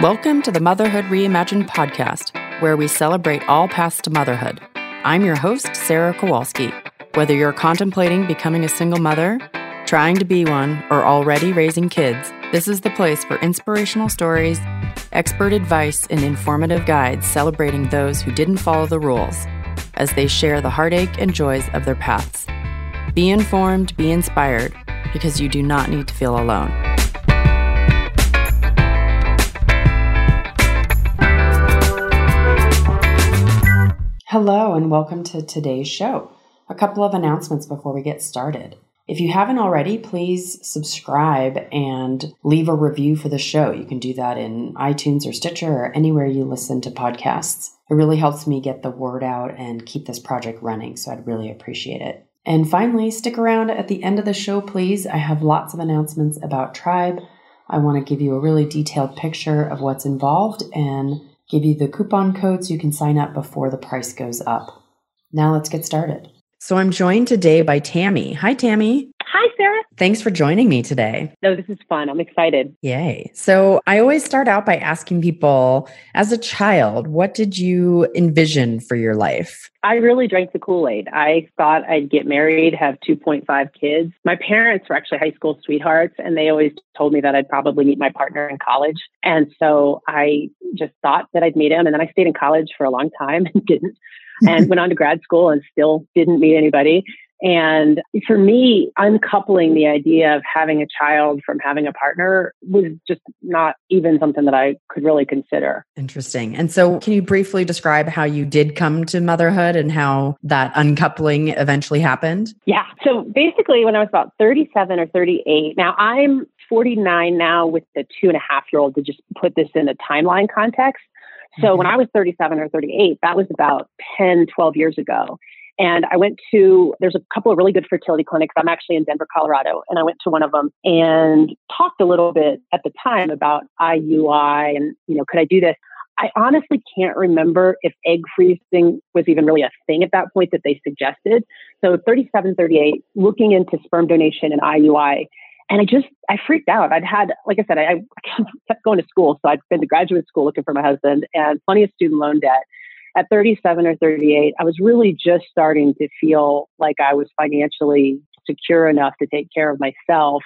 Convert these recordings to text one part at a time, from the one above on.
Welcome to the Motherhood Reimagined podcast, where we celebrate all paths to motherhood. I'm your host, Sarah Kowalski. Whether you're contemplating becoming a single mother, trying to be one, or already raising kids, this is the place for inspirational stories, expert advice, and informative guides celebrating those who didn't follow the rules as they share the heartache and joys of their paths. Be informed, be inspired, because you do not need to feel alone. Hello, and welcome to today's show. A couple of announcements before we get started. If you haven't already, please subscribe and leave a review for the show. You can do that in iTunes or Stitcher or anywhere you listen to podcasts. It really helps me get the word out and keep this project running, so I'd really appreciate it. And finally, stick around at the end of the show, please. I have lots of announcements about Tribe. I want to give you a really detailed picture of what's involved and give you the coupon code so you can sign up before the price goes up. Now let's get started. So I'm joined today by Tammy. Hi, Tammy. Thanks for joining me today. No, this is fun. I'm excited. Yay. So I always start out by asking people as a child, what did you envision for your life? I really drank the Kool Aid. I thought I'd get married, have 2.5 kids. My parents were actually high school sweethearts, and they always told me that I'd probably meet my partner in college. And so I just thought that I'd meet him. And then I stayed in college for a long time and didn't, and went on to grad school and still didn't meet anybody. And for me, uncoupling the idea of having a child from having a partner was just not even something that I could really consider. Interesting. And so, can you briefly describe how you did come to motherhood and how that uncoupling eventually happened? Yeah. So, basically, when I was about 37 or 38, now I'm 49 now with the two and a half year old to just put this in a timeline context. So, mm-hmm. when I was 37 or 38, that was about 10, 12 years ago. And I went to, there's a couple of really good fertility clinics. I'm actually in Denver, Colorado. And I went to one of them and talked a little bit at the time about IUI and, you know, could I do this? I honestly can't remember if egg freezing was even really a thing at that point that they suggested. So 37, 38, looking into sperm donation and IUI. And I just, I freaked out. I'd had, like I said, I, I kept going to school. So I'd been to graduate school looking for my husband and plenty of student loan debt at 37 or 38, I was really just starting to feel like I was financially secure enough to take care of myself.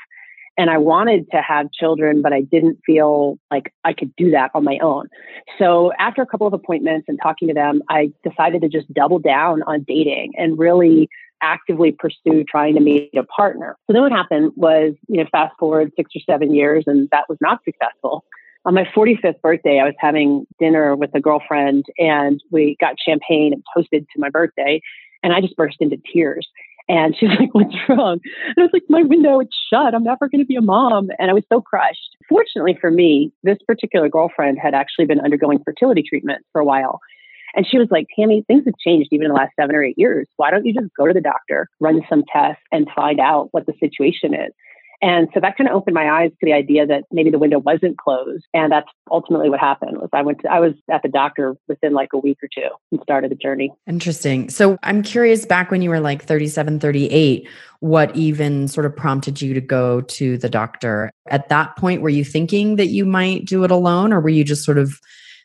And I wanted to have children, but I didn't feel like I could do that on my own. So after a couple of appointments and talking to them, I decided to just double down on dating and really actively pursue trying to meet a partner. So then what happened was, you know, fast forward six or seven years and that was not successful on my 45th birthday, I was having dinner with a girlfriend and we got champagne and toasted to my birthday. And I just burst into tears. And she's like, What's wrong? And I was like, My window, it's shut. I'm never going to be a mom. And I was so crushed. Fortunately for me, this particular girlfriend had actually been undergoing fertility treatment for a while. And she was like, Tammy, things have changed even in the last seven or eight years. Why don't you just go to the doctor, run some tests, and find out what the situation is? And so that kind of opened my eyes to the idea that maybe the window wasn't closed. And that's ultimately what happened was I went to, I was at the doctor within like a week or two and started the journey. Interesting. So I'm curious back when you were like 37, 38, what even sort of prompted you to go to the doctor? At that point, were you thinking that you might do it alone or were you just sort of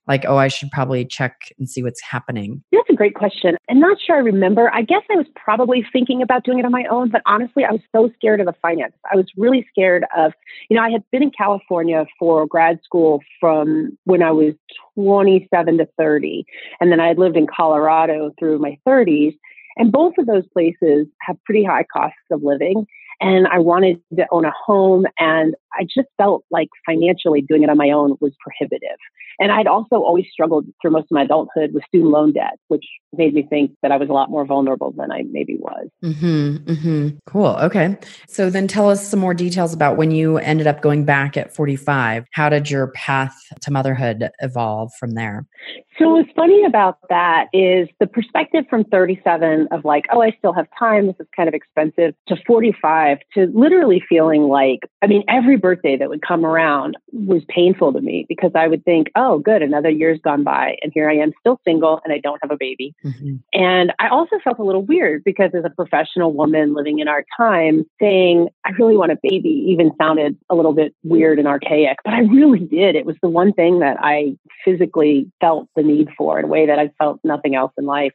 like, oh, I should probably check and see what's happening? That's a great question. I'm not sure I remember. I guess I was probably thinking about doing it on my own, but honestly, I was so scared of the finance. I was really scared of, you know, I had been in California for grad school from when I was 27 to 30. And then I had lived in Colorado through my 30s. And both of those places have pretty high costs of living and I wanted to own a home. And I just felt like financially doing it on my own was prohibitive. And I'd also always struggled through most of my adulthood with student loan debt, which made me think that I was a lot more vulnerable than I maybe was. Mm-hmm, mm-hmm. Cool. Okay. So then tell us some more details about when you ended up going back at 45. How did your path to motherhood evolve from there? So what's funny about that is the perspective from 37 of like, oh, I still have time. This is kind of expensive to 45 to literally feeling like, I mean, every birthday that would come around was painful to me because I would think, oh, good, another year's gone by, and here I am still single and I don't have a baby. Mm-hmm. And I also felt a little weird because as a professional woman living in our time, saying, I really want a baby even sounded a little bit weird and archaic, but I really did. It was the one thing that I physically felt the need for in a way that I felt nothing else in life.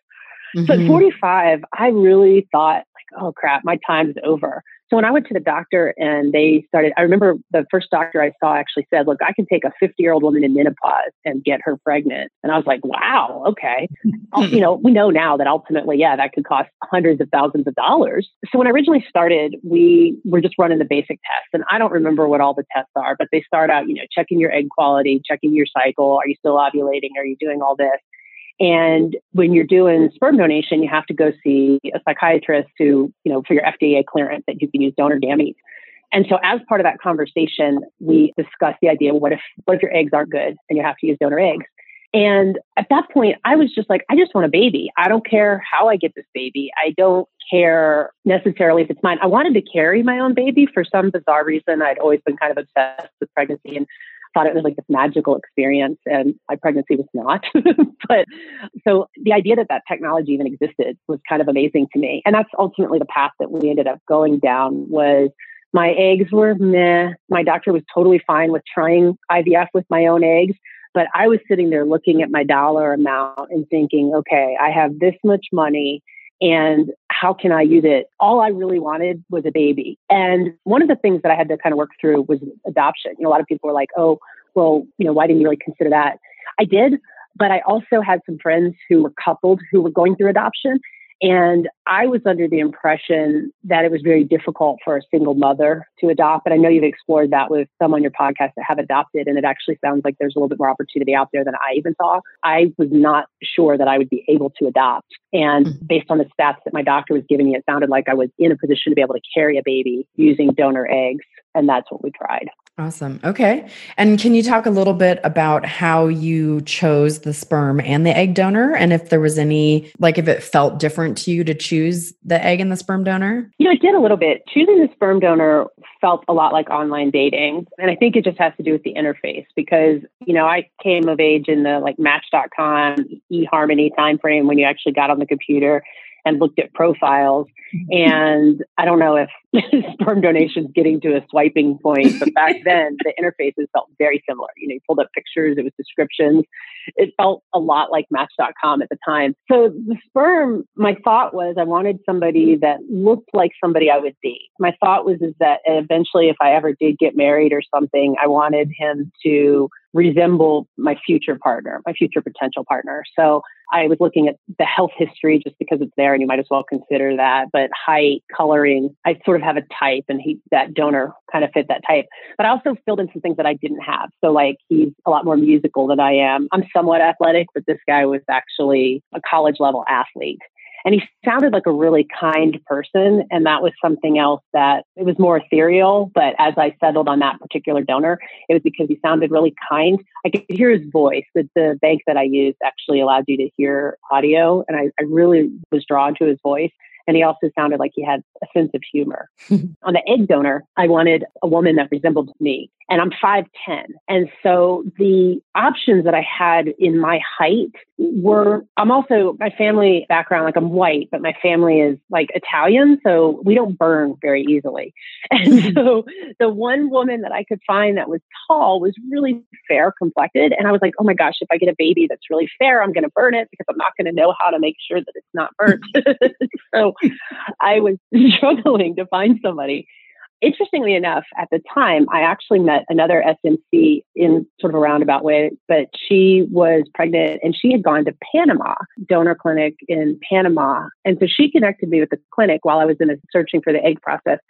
Mm-hmm. So at 45, I really thought, like, oh crap, my time is over. So when I went to the doctor and they started, I remember the first doctor I saw actually said, look, I can take a 50 year old woman in menopause and get her pregnant. And I was like, wow, okay. you know, we know now that ultimately, yeah, that could cost hundreds of thousands of dollars. So when I originally started, we were just running the basic tests. And I don't remember what all the tests are, but they start out, you know, checking your egg quality, checking your cycle. Are you still ovulating? Are you doing all this? And when you're doing sperm donation, you have to go see a psychiatrist who, you know, for your FDA clearance that you can use donor gametes. And so as part of that conversation, we discussed the idea, what if what if your eggs aren't good and you have to use donor eggs? And at that point, I was just like, I just want a baby. I don't care how I get this baby. I don't care necessarily if it's mine. I wanted to carry my own baby for some bizarre reason. I'd always been kind of obsessed with pregnancy and thought it was like this magical experience, and my pregnancy was not. but so the idea that that technology even existed was kind of amazing to me, and that's ultimately the path that we ended up going down. Was my eggs were meh. My doctor was totally fine with trying IVF with my own eggs. But I was sitting there looking at my dollar amount and thinking, okay, I have this much money and how can I use it? All I really wanted was a baby. And one of the things that I had to kind of work through was adoption. You know, a lot of people were like, oh, well, you know, why didn't you really consider that? I did, but I also had some friends who were coupled who were going through adoption. And I was under the impression that it was very difficult for a single mother to adopt. And I know you've explored that with some on your podcast that have adopted. And it actually sounds like there's a little bit more opportunity out there than I even saw. I was not sure that I would be able to adopt. And mm-hmm. based on the stats that my doctor was giving me, it sounded like I was in a position to be able to carry a baby using donor eggs. And that's what we tried. Awesome. Okay. And can you talk a little bit about how you chose the sperm and the egg donor and if there was any, like, if it felt different to you to choose the egg and the sperm donor? You know, it did a little bit. Choosing the sperm donor felt a lot like online dating. And I think it just has to do with the interface because, you know, I came of age in the like match.com, eHarmony timeframe when you actually got on the computer and looked at profiles. Mm-hmm. And I don't know if sperm donation is getting to a swiping point, but back then the interfaces felt very similar. You know, you pulled up pictures, it was descriptions. It felt a lot like Match.com at the time. So the sperm, my thought was I wanted somebody that looked like somebody I would date. My thought was is that eventually, if I ever did get married or something, I wanted him to resemble my future partner, my future potential partner. So I was looking at the health history just because it's there and you might as well consider that. But height, coloring, I sort of have a type and he, that donor kind of fit that type. But I also filled in some things that I didn't have. So like he's a lot more musical than I am. I'm somewhat athletic, but this guy was actually a college level athlete. And he sounded like a really kind person. And that was something else that it was more ethereal. But as I settled on that particular donor, it was because he sounded really kind. I could hear his voice. The, the bank that I used actually allowed you to hear audio. And I, I really was drawn to his voice. And he also sounded like he had a sense of humor. On the egg donor, I wanted a woman that resembled me. And I'm 5'10. And so the options that I had in my height were I'm also my family background, like I'm white, but my family is like Italian. So we don't burn very easily. And so the one woman that I could find that was tall was really fair complected. And I was like, oh my gosh, if I get a baby that's really fair, I'm going to burn it because I'm not going to know how to make sure that it's not burnt. so I was struggling to find somebody. Interestingly enough, at the time, I actually met another SMC in sort of a roundabout way, but she was pregnant and she had gone to Panama, donor clinic in Panama. And so she connected me with the clinic while I was in a, searching for the egg process.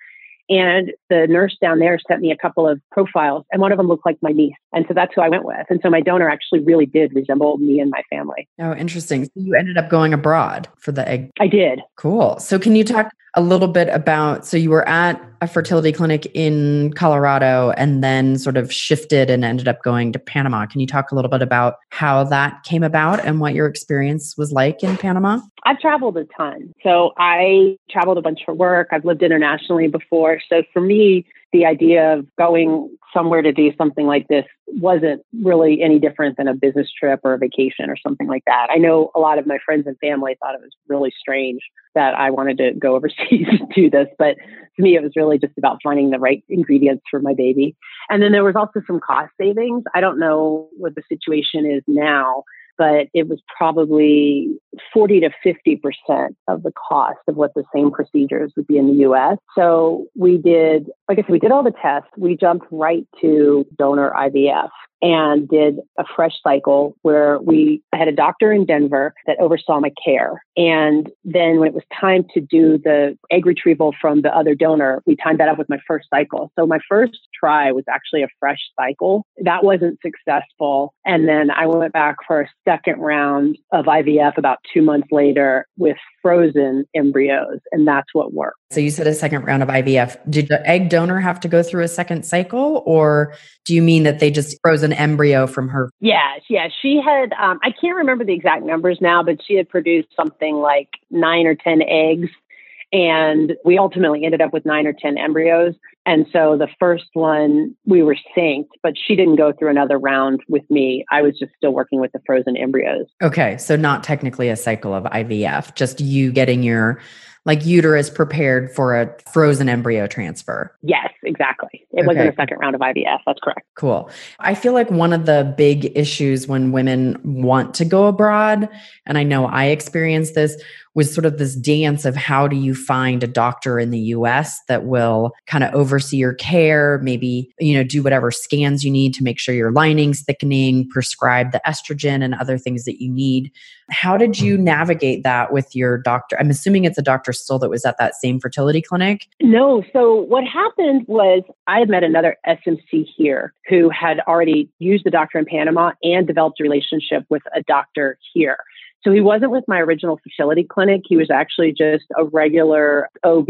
And the nurse down there sent me a couple of profiles, and one of them looked like my niece. And so that's who I went with. And so my donor actually really did resemble me and my family. Oh, interesting. So you ended up going abroad for the egg. I did. Cool. So can you talk a little bit about so you were at a fertility clinic in Colorado and then sort of shifted and ended up going to Panama. Can you talk a little bit about how that came about and what your experience was like in Panama? I've traveled a ton. So I traveled a bunch for work. I've lived internationally before. So for me, the idea of going somewhere to do something like this wasn't really any different than a business trip or a vacation or something like that. I know a lot of my friends and family thought it was really strange that I wanted to go overseas to do this, but to me, it was really just about finding the right ingredients for my baby. And then there was also some cost savings. I don't know what the situation is now but it was probably 40 to 50% of the cost of what the same procedures would be in the US. So we did, like I said, we did all the tests. We jumped right to donor IVF and did a fresh cycle where we I had a doctor in Denver that oversaw my care. And then when it was time to do the egg retrieval from the other donor, we timed that up with my first cycle. So my first try was actually a fresh cycle. That wasn't successful. And then I went back for a second round of IVF about two months later with frozen embryos. And that's what worked. So you said a second round of IVF. Did the egg donor have to go through a second cycle or do you mean that they just froze an embryo from her? Yeah, yeah. She had, um, I can't remember the exact numbers now, but she had produced something like nine or 10 eggs. And we ultimately ended up with nine or 10 embryos. And so the first one, we were synced, but she didn't go through another round with me. I was just still working with the frozen embryos. Okay. So not technically a cycle of IVF, just you getting your like uterus prepared for a frozen embryo transfer. Yes, exactly. It okay. wasn't a second round of IVF. That's correct. Cool. I feel like one of the big issues when women want to go abroad, and I know I experienced this, was sort of this dance of how do you find a doctor in the US that will kind of oversee your care, maybe, you know, do whatever scans you need to make sure your lining's thickening, prescribe the estrogen and other things that you need. How did you mm. navigate that with your doctor? I'm assuming it's a doctor still that was at that same fertility clinic. No. So what happened was I had met another SMC here who had already used the doctor in Panama and developed a relationship with a doctor here. So he wasn't with my original fertility clinic. He was actually just a regular OB.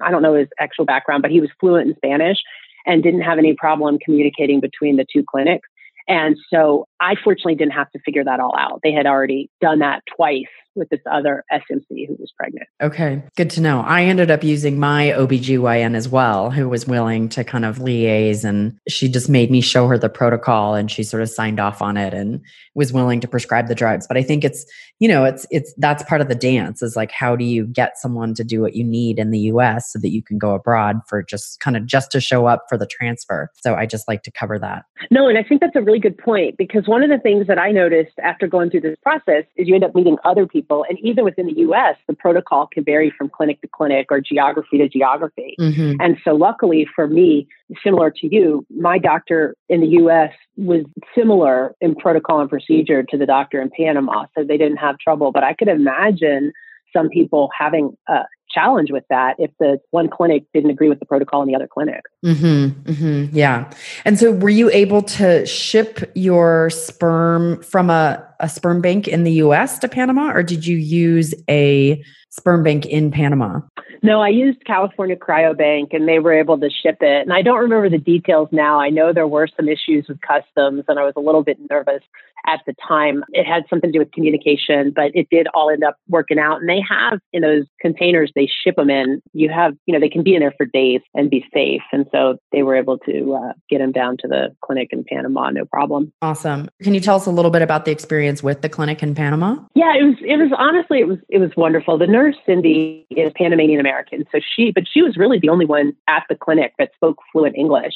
I don't know his actual background, but he was fluent in Spanish and didn't have any problem communicating between the two clinics. And so I fortunately didn't have to figure that all out. They had already done that twice with this other SMC who was pregnant. Okay, good to know. I ended up using my OBGYN as well, who was willing to kind of liaise and she just made me show her the protocol and she sort of signed off on it and was willing to prescribe the drugs. But I think it's, you know, it's it's that's part of the dance is like how do you get someone to do what you need in the US so that you can go abroad for just kind of just to show up for the transfer. So I just like to cover that. No, and I think that's a really good point because one of the things that I noticed after going through this process is you end up meeting other people. And even within the US, the protocol can vary from clinic to clinic or geography to geography. Mm-hmm. And so, luckily for me, similar to you, my doctor in the US was similar in protocol and procedure to the doctor in Panama. So they didn't have trouble. But I could imagine some people having a challenge with that if the one clinic didn't agree with the protocol in the other clinic. Mm-hmm, mm-hmm, yeah. And so were you able to ship your sperm from a, a sperm bank in the US to Panama or did you use a sperm bank in Panama? No, I used California Cryobank and they were able to ship it. And I don't remember the details now. I know there were some issues with customs and I was a little bit nervous at the time. It had something to do with communication, but it did all end up working out. And they have in those containers they ship them in, you have, you know, they can be in there for days and be safe. And so they were able to uh, get them down to the clinic in Panama, no problem. Awesome. Can you tell us a little bit about the experience with the clinic in Panama? Yeah, it was, it was honestly, it was, it was wonderful. The nurse, Cindy, is Panamanian American. So she, but she was really the only one at the clinic that spoke fluent English.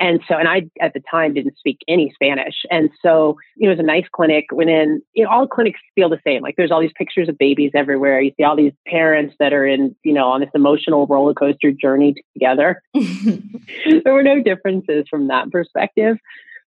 And so, and I at the time didn't speak any Spanish. And so, you know, it was a nice clinic. Went in, you know, all clinics feel the same. Like there's all these pictures of babies everywhere. You see all these parents that are in, you know, on this emotional roller coaster journey together. there were no differences from that perspective.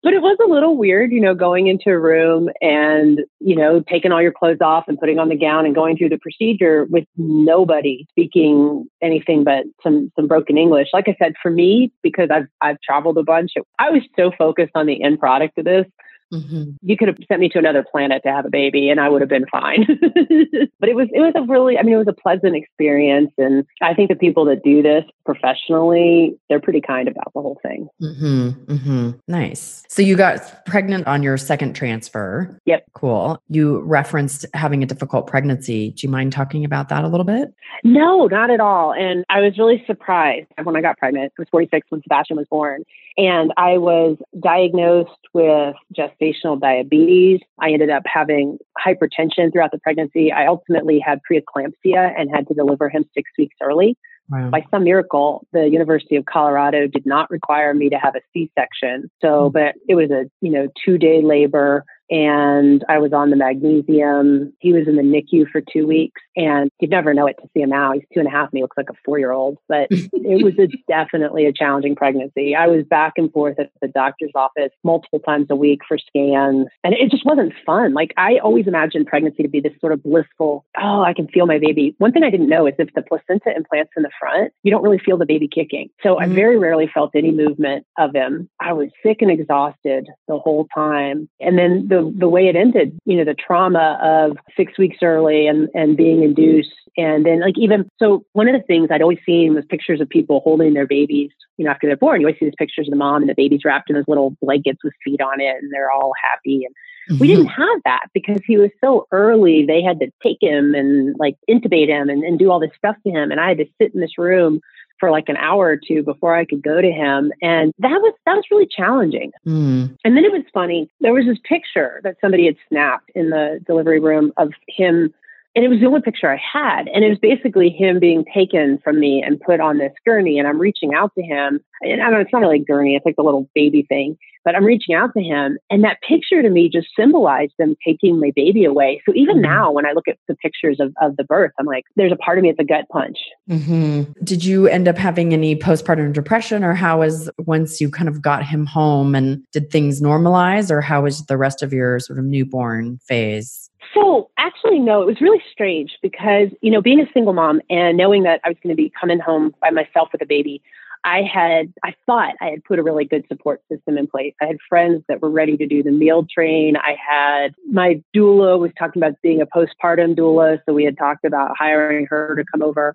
But it was a little weird, you know, going into a room and, you know, taking all your clothes off and putting on the gown and going through the procedure with nobody speaking anything but some some broken English. Like I said, for me, because I've I've traveled a bunch, I was so focused on the end product of this Mm-hmm. You could have sent me to another planet to have a baby and I would have been fine. but it was it was a really I mean it was a pleasant experience and I think the people that do this professionally they're pretty kind about the whole thing. Mm-hmm. Mm-hmm. Nice. So you got pregnant on your second transfer. Yep. Cool. You referenced having a difficult pregnancy. Do you mind talking about that a little bit? No, not at all. And I was really surprised when I got pregnant. I was 46 when Sebastian was born. And I was diagnosed with gestational diabetes. I ended up having hypertension throughout the pregnancy. I ultimately had preeclampsia and had to deliver him six weeks early. Wow. By some miracle, the University of Colorado did not require me to have a C-section. So, hmm. but it was a, you know, two day labor and I was on the magnesium. He was in the NICU for two weeks, and you'd never know it to see him now. He's two and a half, and he looks like a four year old. But it was a, definitely a challenging pregnancy. I was back and forth at the doctor's office multiple times a week for scans, and it just wasn't fun. Like I always imagined pregnancy to be this sort of blissful. Oh, I can feel my baby. One thing I didn't know is if the placenta implants in the front, you don't really feel the baby kicking. So mm-hmm. I very rarely felt any movement of him. I was sick and exhausted the whole time, and then. The the the way it ended, you know, the trauma of six weeks early and and being induced, and then like even so, one of the things I'd always seen was pictures of people holding their babies, you know, after they're born. You always see these pictures of the mom and the baby's wrapped in those little blankets with feet on it, and they're all happy and. Mm-hmm. We didn't have that because he was so early. They had to take him and like intubate him and, and do all this stuff to him. And I had to sit in this room for like an hour or two before I could go to him. And that was that was really challenging. Mm. And then it was funny. There was this picture that somebody had snapped in the delivery room of him and it was the only picture I had. And it was basically him being taken from me and put on this gurney. And I'm reaching out to him. And I don't know, it's not really a gurney, it's like the little baby thing. But I'm reaching out to him. And that picture to me just symbolized them taking my baby away. So even mm-hmm. now, when I look at the pictures of, of the birth, I'm like, there's a part of me that's a gut punch. Mm-hmm. Did you end up having any postpartum depression, or how was once you kind of got him home and did things normalize, or how was the rest of your sort of newborn phase? So actually, no, it was really strange because, you know, being a single mom and knowing that I was going to be coming home by myself with a baby, I had, I thought I had put a really good support system in place. I had friends that were ready to do the meal train. I had my doula was talking about being a postpartum doula. So we had talked about hiring her to come over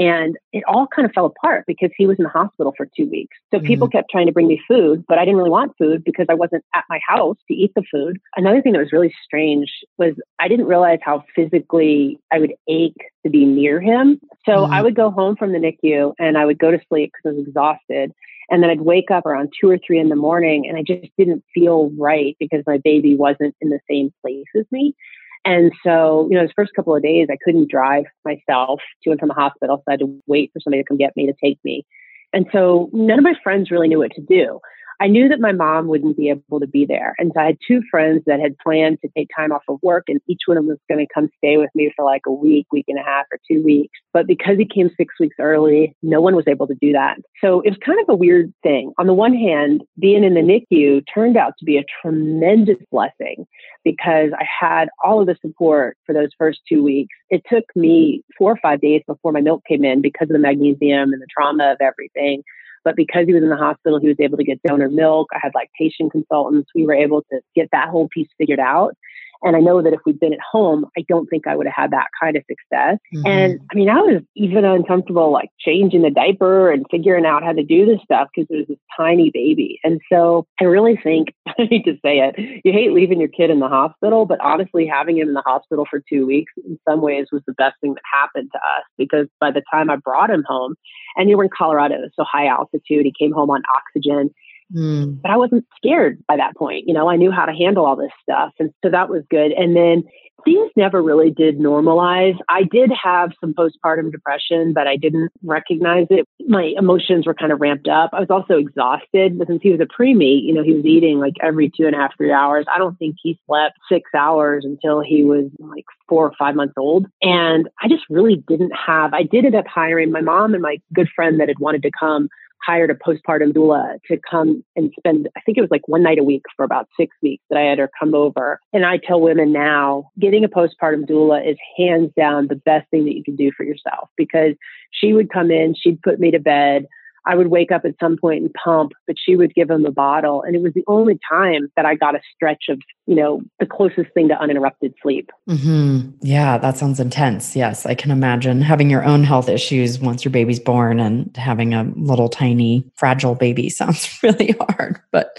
and it all kind of fell apart because he was in the hospital for two weeks. So mm-hmm. people kept trying to bring me food, but I didn't really want food because I wasn't at my house to eat the food. Another thing that was really strange was I didn't realize how physically I would ache to be near him. So mm-hmm. I would go home from the NICU and I would go to sleep because I was exhausted. And then I'd wake up around two or three in the morning and I just didn't feel right because my baby wasn't in the same place as me. And so, you know, those first couple of days, I couldn't drive myself to and from the hospital. So I had to wait for somebody to come get me to take me. And so none of my friends really knew what to do. I knew that my mom wouldn't be able to be there. And so I had two friends that had planned to take time off of work, and each one of them was going to come stay with me for like a week, week and a half, or two weeks. But because he came six weeks early, no one was able to do that. So it was kind of a weird thing. On the one hand, being in the NICU turned out to be a tremendous blessing because I had all of the support for those first two weeks. It took me four or five days before my milk came in because of the magnesium and the trauma of everything. But because he was in the hospital, he was able to get donor milk. I had lactation consultants. We were able to get that whole piece figured out. And I know that if we'd been at home, I don't think I would have had that kind of success. Mm-hmm. And I mean, I was even uncomfortable like changing the diaper and figuring out how to do this stuff because it was this tiny baby. And so I really think, I hate to say it, you hate leaving your kid in the hospital, but honestly, having him in the hospital for two weeks in some ways was the best thing that happened to us because by the time I brought him home, and you were in Colorado, so high altitude, he came home on oxygen Mm. But I wasn't scared by that point. You know, I knew how to handle all this stuff. And so that was good. And then things never really did normalize. I did have some postpartum depression, but I didn't recognize it. My emotions were kind of ramped up. I was also exhausted. But since he was a preemie, you know, he was eating like every two and a half, three hours. I don't think he slept six hours until he was like four or five months old. And I just really didn't have, I did end up hiring my mom and my good friend that had wanted to come hired a postpartum doula to come and spend, I think it was like one night a week for about six weeks that I had her come over. And I tell women now, getting a postpartum doula is hands down the best thing that you can do for yourself because she would come in, she'd put me to bed. I would wake up at some point and pump, but she would give him a bottle. And it was the only time that I got a stretch of, you know, the closest thing to uninterrupted sleep. Mm-hmm. Yeah, that sounds intense. Yes, I can imagine having your own health issues once your baby's born and having a little tiny fragile baby sounds really hard. But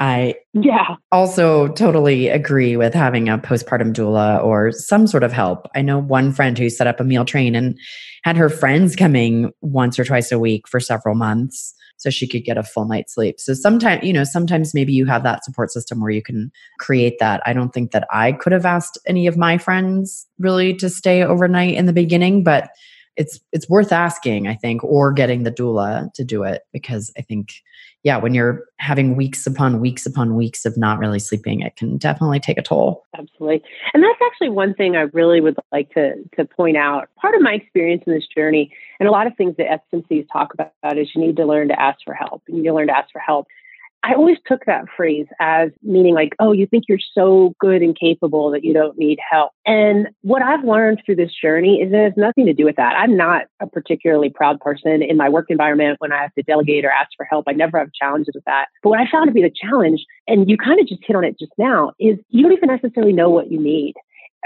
I yeah also totally agree with having a postpartum doula or some sort of help. I know one friend who set up a meal train and had her friends coming once or twice a week for several months so she could get a full night's sleep. So sometimes, you know, sometimes maybe you have that support system where you can create that. I don't think that I could have asked any of my friends really to stay overnight in the beginning, but it's it's worth asking, I think, or getting the doula to do it because I think yeah, when you're having weeks upon weeks upon weeks of not really sleeping, it can definitely take a toll. Absolutely. And that's actually one thing I really would like to, to point out. Part of my experience in this journey, and a lot of things that SMCs talk about, is you need to learn to ask for help. You need to learn to ask for help. I always took that phrase as meaning like, oh, you think you're so good and capable that you don't need help. And what I've learned through this journey is it has nothing to do with that. I'm not a particularly proud person in my work environment when I have to delegate or ask for help. I never have challenges with that. But what I found to be the challenge, and you kind of just hit on it just now, is you don't even necessarily know what you need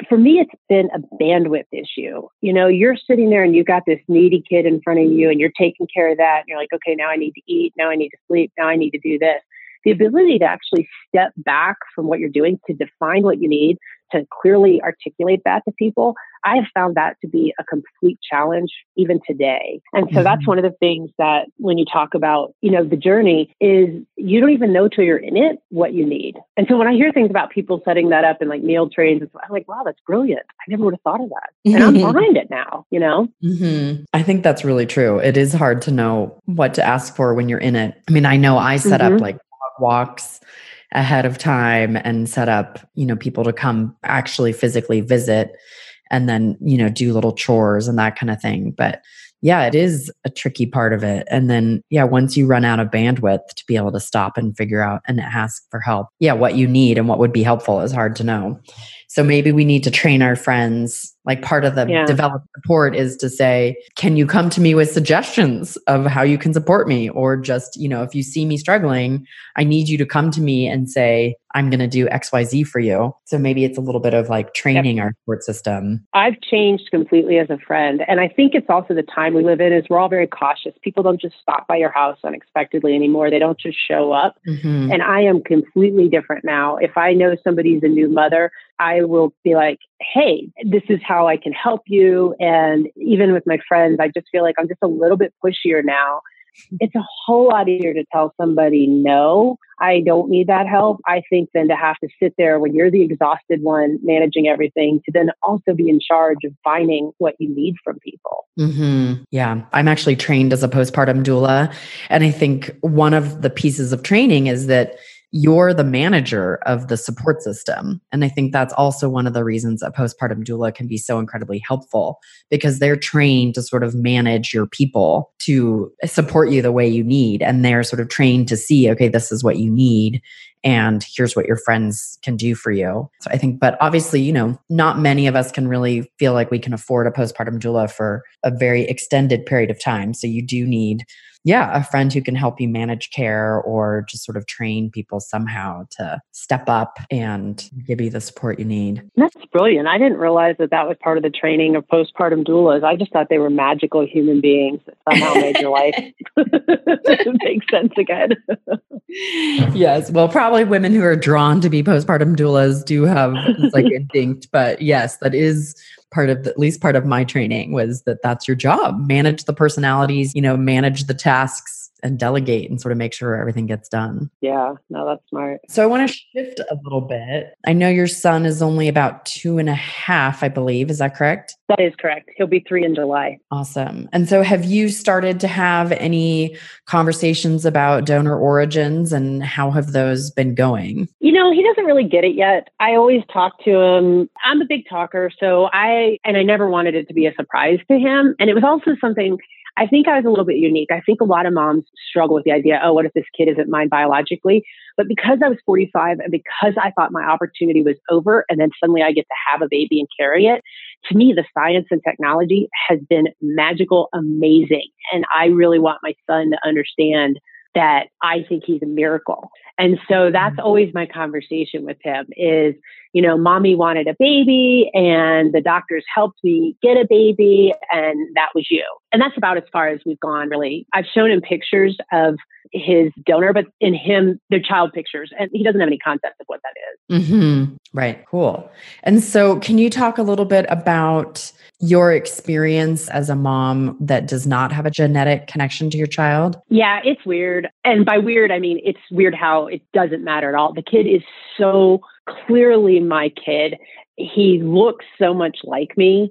for me, it's been a bandwidth issue. You know, you're sitting there and you've got this needy kid in front of you and you're taking care of that. And you're like, okay, now I need to eat. Now I need to sleep. Now I need to do this. The ability to actually step back from what you're doing to define what you need, to clearly articulate that to people, I have found that to be a complete challenge even today. And so mm-hmm. that's one of the things that when you talk about, you know, the journey is you don't even know till you're in it what you need. And so when I hear things about people setting that up in like meal trains, I'm like, wow, that's brilliant. I never would have thought of that. And I'm behind it now, you know? Mm-hmm. I think that's really true. It is hard to know what to ask for when you're in it. I mean, I know I set mm-hmm. up like walks ahead of time and set up, you know, people to come actually physically visit and then, you know, do little chores and that kind of thing. But yeah, it is a tricky part of it. And then, yeah, once you run out of bandwidth to be able to stop and figure out and ask for help, yeah, what you need and what would be helpful is hard to know. So maybe we need to train our friends. Like part of the yeah. develop support is to say, can you come to me with suggestions of how you can support me? Or just, you know, if you see me struggling, I need you to come to me and say, I'm going to do XYZ for you. So maybe it's a little bit of like training yep. our support system. I've changed completely as a friend. And I think it's also the time we live in is we're all very cautious. People don't just stop by your house unexpectedly anymore. They don't just show up. Mm-hmm. And I am completely different now. If I know somebody's a new mother, I will be like, hey, this is how I can help you. And even with my friends, I just feel like I'm just a little bit pushier now. It's a whole lot easier to tell somebody, no, I don't need that help. I think than to have to sit there when you're the exhausted one managing everything to then also be in charge of finding what you need from people. Mm-hmm. Yeah. I'm actually trained as a postpartum doula. And I think one of the pieces of training is that you're the manager of the support system. And I think that's also one of the reasons a postpartum doula can be so incredibly helpful because they're trained to sort of manage your people to support you the way you need. And they're sort of trained to see, okay, this is what you need. And here's what your friends can do for you. So I think, but obviously, you know, not many of us can really feel like we can afford a postpartum doula for a very extended period of time. So you do need yeah, a friend who can help you manage care or just sort of train people somehow to step up and give you the support you need. That's brilliant. I didn't realize that that was part of the training of postpartum doulas. I just thought they were magical human beings that somehow made your life make sense again. yes. Well, probably women who are drawn to be postpartum doulas do have like instinct, but yes, that is part of the, at least part of my training was that that's your job. Manage the personalities you know manage the tasks and delegate and sort of make sure everything gets done. Yeah, no, that's smart. So I want to shift a little bit. I know your son is only about two and a half, I believe. Is that correct? That is correct. He'll be three in July. Awesome. And so have you started to have any conversations about donor origins and how have those been going? You know, he doesn't really get it yet. I always talk to him. I'm a big talker, so I, and I never wanted it to be a surprise to him. And it was also something I think I was a little bit unique. I think a lot of moms struggle with the idea, oh, what if this kid isn't mine biologically? But because I was 45 and because I thought my opportunity was over and then suddenly I get to have a baby and carry it, to me, the science and technology has been magical, amazing. And I really want my son to understand that I think he's a miracle. And so that's mm-hmm. always my conversation with him is, you know, mommy wanted a baby and the doctors helped me get a baby and that was you. And that's about as far as we've gone really. I've shown him pictures of his donor, but in him, they're child pictures and he doesn't have any concept of what that is. Mm-hmm. Right. Cool. And so can you talk a little bit about your experience as a mom that does not have a genetic connection to your child? Yeah, it's weird. And by weird, I mean it's weird how it doesn't matter at all. The kid is so clearly my kid. He looks so much like me.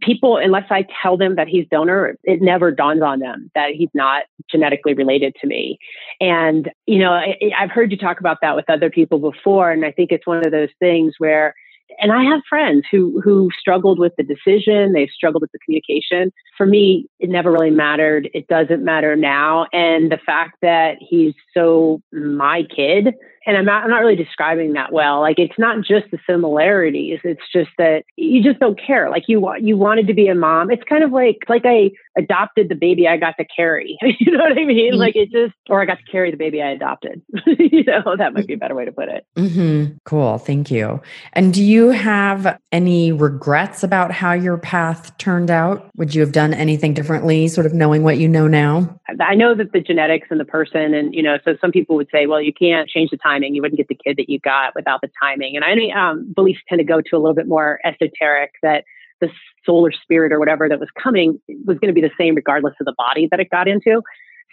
People, unless I tell them that he's donor, it never dawns on them that he's not genetically related to me. And, you know, I, I've heard you talk about that with other people before. And I think it's one of those things where and I have friends who who struggled with the decision, they've struggled with the communication. For me, it never really mattered. It doesn't matter now. And the fact that he's so my kid and I'm not, I'm not really describing that well. Like it's not just the similarities. It's just that you just don't care. Like you want, you wanted to be a mom. It's kind of like, like I adopted the baby I got to carry. you know what I mean? Mm-hmm. Like it just, or I got to carry the baby I adopted. you know, that might be a better way to put it. Mm-hmm. Cool. Thank you. And do you have any regrets about how your path turned out? Would you have done anything differently, sort of knowing what you know now? I know that the genetics and the person, and, you know, so some people would say, well, you can't change the time timing. You wouldn't get the kid that you got without the timing. And I um, beliefs tend to go to a little bit more esoteric that the solar spirit or whatever that was coming was going to be the same regardless of the body that it got into.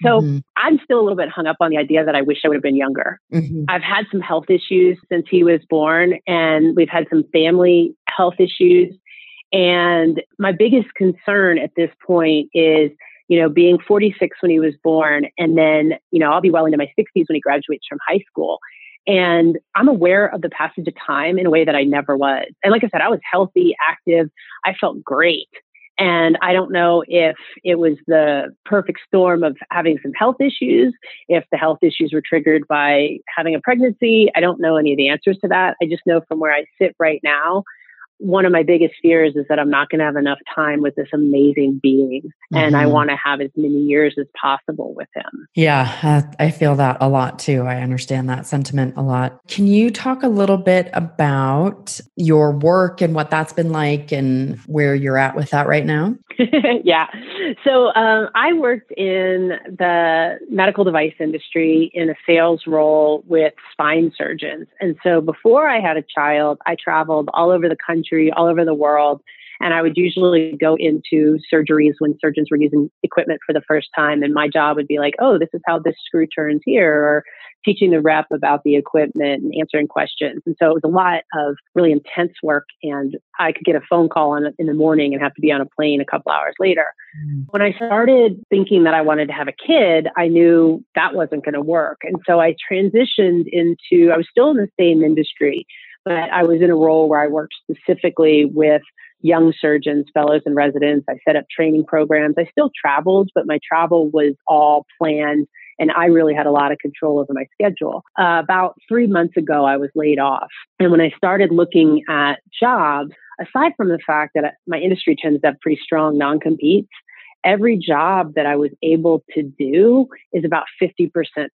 So mm-hmm. I'm still a little bit hung up on the idea that I wish I would have been younger. Mm-hmm. I've had some health issues since he was born, and we've had some family health issues. And my biggest concern at this point is you know, being 46 when he was born, and then, you know, I'll be well into my 60s when he graduates from high school. And I'm aware of the passage of time in a way that I never was. And like I said, I was healthy, active, I felt great. And I don't know if it was the perfect storm of having some health issues, if the health issues were triggered by having a pregnancy. I don't know any of the answers to that. I just know from where I sit right now one of my biggest fears is that I'm not going to have enough time with this amazing being. Mm-hmm. And I mm-hmm. want to have as many years as possible with him. Yeah, uh, I feel that a lot too. I understand that sentiment a lot. Can you talk a little bit about your work and what that's been like and where you're at with that right now? yeah. So um, I worked in the medical device industry in a sales role with spine surgeons. And so before I had a child, I traveled all over the country, all over the world. And I would usually go into surgeries when surgeons were using equipment for the first time. And my job would be like, oh, this is how this screw turns here, or teaching the rep about the equipment and answering questions. And so it was a lot of really intense work. And I could get a phone call on, in the morning and have to be on a plane a couple hours later. Mm. When I started thinking that I wanted to have a kid, I knew that wasn't going to work. And so I transitioned into, I was still in the same industry, but I was in a role where I worked specifically with young surgeons, fellows, and residents. I set up training programs. I still traveled, but my travel was all planned and I really had a lot of control over my schedule. Uh, about three months ago, I was laid off. And when I started looking at jobs, aside from the fact that my industry tends to have pretty strong non competes, every job that I was able to do is about 50%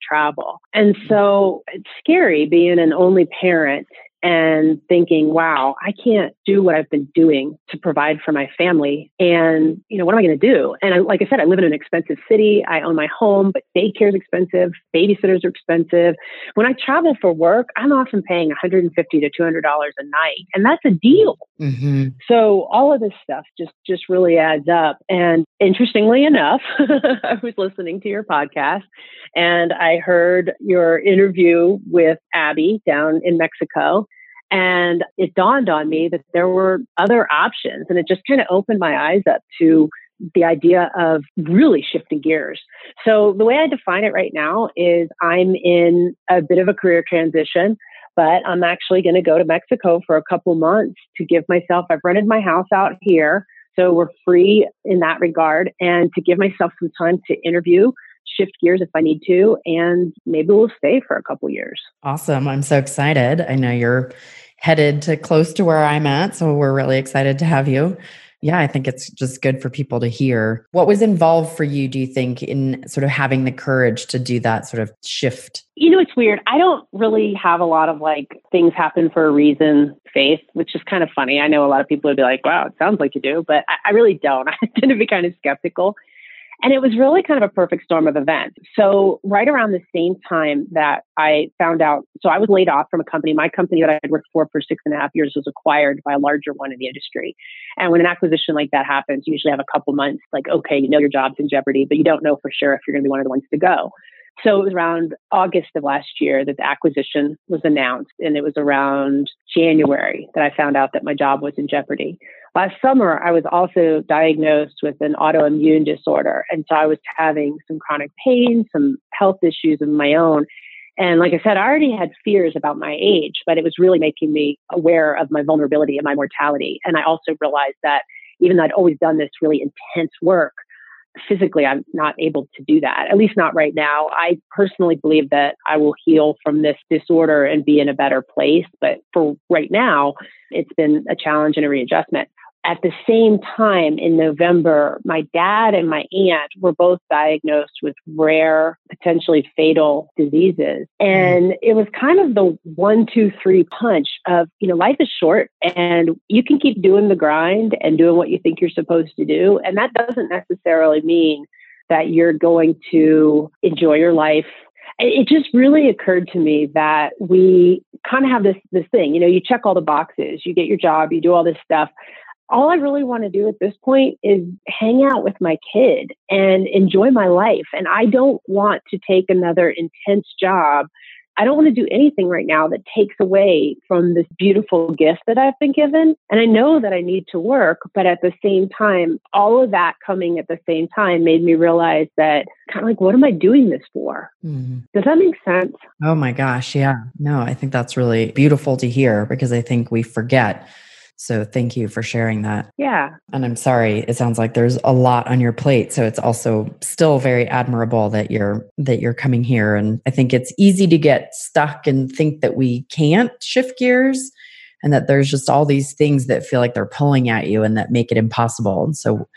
travel. And so it's scary being an only parent and thinking, wow, I can't do what I've been doing to provide for my family. And, you know, what am I going to do? And I, like I said, I live in an expensive city. I own my home, but daycare is expensive. Babysitters are expensive. When I travel for work, I'm often paying 150 to $200 a night. And that's a deal. Mm-hmm. So all of this stuff just, just really adds up. And interestingly enough, I was listening to your podcast and I heard your interview with Abby down in Mexico. And it dawned on me that there were other options. And it just kind of opened my eyes up to the idea of really shifting gears. So the way I define it right now is I'm in a bit of a career transition, but I'm actually going to go to Mexico for a couple months to give myself, I've rented my house out here. So we're free in that regard and to give myself some time to interview shift gears if I need to, and maybe we'll stay for a couple years. Awesome. I'm so excited. I know you're headed to close to where I'm at. So we're really excited to have you yeah, I think it's just good for people to hear. What was involved for you, do you think, in sort of having the courage to do that sort of shift? You know, it's weird. I don't really have a lot of like things happen for a reason faith, which is kind of funny. I know a lot of people would be like, wow, it sounds like you do, but I, I really don't. I tend to be kind of skeptical. And it was really kind of a perfect storm of events. So, right around the same time that I found out, so I was laid off from a company. My company that I had worked for for six and a half years was acquired by a larger one in the industry. And when an acquisition like that happens, you usually have a couple months, like, okay, you know your job's in jeopardy, but you don't know for sure if you're going to be one of the ones to go. So it was around August of last year that the acquisition was announced, and it was around January that I found out that my job was in jeopardy. Last summer, I was also diagnosed with an autoimmune disorder. And so I was having some chronic pain, some health issues of my own. And like I said, I already had fears about my age, but it was really making me aware of my vulnerability and my mortality. And I also realized that even though I'd always done this really intense work, physically I'm not able to do that, at least not right now. I personally believe that I will heal from this disorder and be in a better place. But for right now, it's been a challenge and a readjustment at the same time in November, my dad and my aunt were both diagnosed with rare, potentially fatal diseases. Mm-hmm. And it was kind of the one, two, three punch of, you know, life is short and you can keep doing the grind and doing what you think you're supposed to do. And that doesn't necessarily mean that you're going to enjoy your life it just really occurred to me that we kind of have this this thing you know you check all the boxes you get your job you do all this stuff all I really want to do at this point is hang out with my kid and enjoy my life. And I don't want to take another intense job. I don't want to do anything right now that takes away from this beautiful gift that I've been given. And I know that I need to work, but at the same time, all of that coming at the same time made me realize that kind of like, what am I doing this for? Mm-hmm. Does that make sense? Oh my gosh. Yeah. No, I think that's really beautiful to hear because I think we forget so thank you for sharing that. Yeah. And I'm sorry, it sounds like there's a lot on your plate. So it's also still very admirable that you're that you're coming here. And I think it's easy to get stuck and think that we can't shift gears and that there's just all these things that feel like they're pulling at you and that make it impossible. And so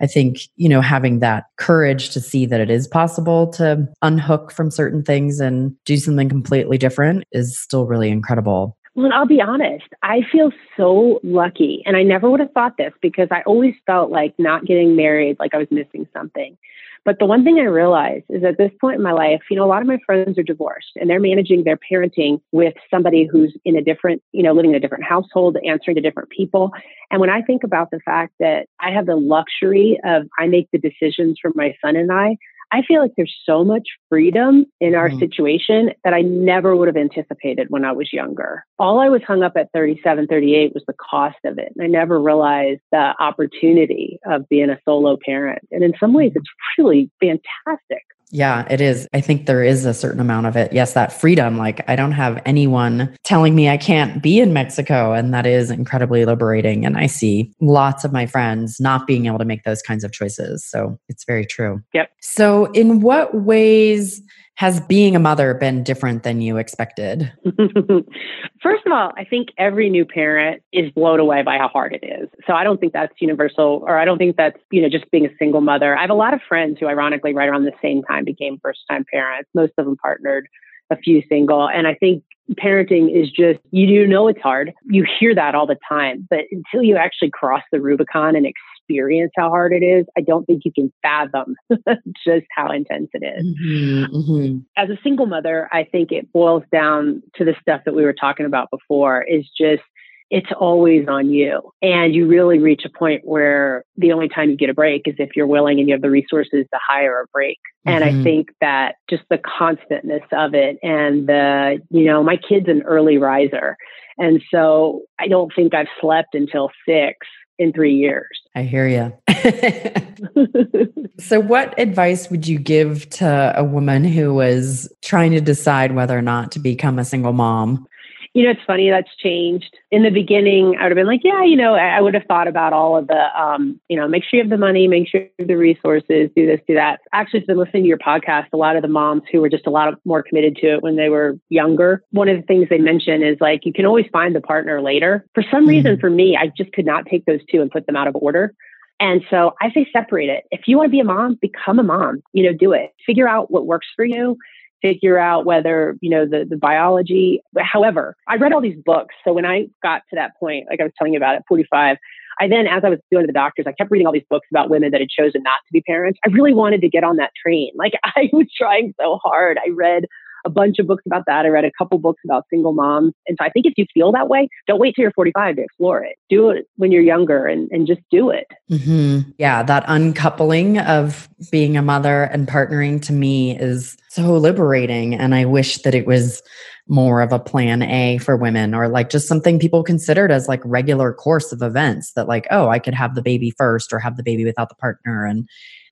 I think, you know, having that courage to see that it is possible to unhook from certain things and do something completely different is still really incredible. Well, and I'll be honest, I feel so lucky. And I never would have thought this because I always felt like not getting married, like I was missing something. But the one thing I realized is at this point in my life, you know, a lot of my friends are divorced and they're managing their parenting with somebody who's in a different, you know, living in a different household, answering to different people. And when I think about the fact that I have the luxury of I make the decisions for my son and I, I feel like there's so much freedom in our mm-hmm. situation that I never would have anticipated when I was younger. All I was hung up at 37, 38 was the cost of it. And I never realized the opportunity of being a solo parent. And in some ways, mm-hmm. it's really fantastic. Yeah, it is. I think there is a certain amount of it. Yes, that freedom. Like, I don't have anyone telling me I can't be in Mexico. And that is incredibly liberating. And I see lots of my friends not being able to make those kinds of choices. So it's very true. Yep. So, in what ways has being a mother been different than you expected? First of all, I think every new parent is blown away by how hard it is. So I don't think that's universal, or I don't think that's, you know, just being a single mother. I have a lot of friends who, ironically, right around the same time became first time parents. Most of them partnered, a few single. And I think parenting is just, you do know it's hard. You hear that all the time. But until you actually cross the Rubicon and experience how hard it is, I don't think you can fathom just how intense it is. Mm-hmm, mm-hmm. As a single mother, I think it boils down to the stuff that we were talking about before is just it's always on you. And you really reach a point where the only time you get a break is if you're willing and you have the resources to hire a break. Mm-hmm. And I mm-hmm. think that just the constantness of it and the, you know, my kid's an early riser. And so I don't think I've slept until six in three years. I hear you. so, what advice would you give to a woman who was trying to decide whether or not to become a single mom? You know, it's funny that's changed. In the beginning, I would have been like, yeah, you know, I, I would have thought about all of the, um, you know, make sure you have the money, make sure you have the resources, do this, do that. Actually, I've been listening to your podcast. A lot of the moms who were just a lot more committed to it when they were younger. One of the things they mention is like, you can always find the partner later. For some reason, mm-hmm. for me, I just could not take those two and put them out of order. And so I say separate it. If you want to be a mom, become a mom. You know, do it. Figure out what works for you figure out whether you know the the biology however i read all these books so when i got to that point like i was telling you about at 45 i then as i was going to the doctors i kept reading all these books about women that had chosen not to be parents i really wanted to get on that train like i was trying so hard i read a bunch of books about that. I read a couple books about single moms. And so I think if you feel that way, don't wait till you're 45 to explore it. Do it when you're younger and, and just do it. Mm-hmm. Yeah, that uncoupling of being a mother and partnering to me is so liberating. And I wish that it was more of a plan A for women or like just something people considered as like regular course of events that like, oh, I could have the baby first or have the baby without the partner. And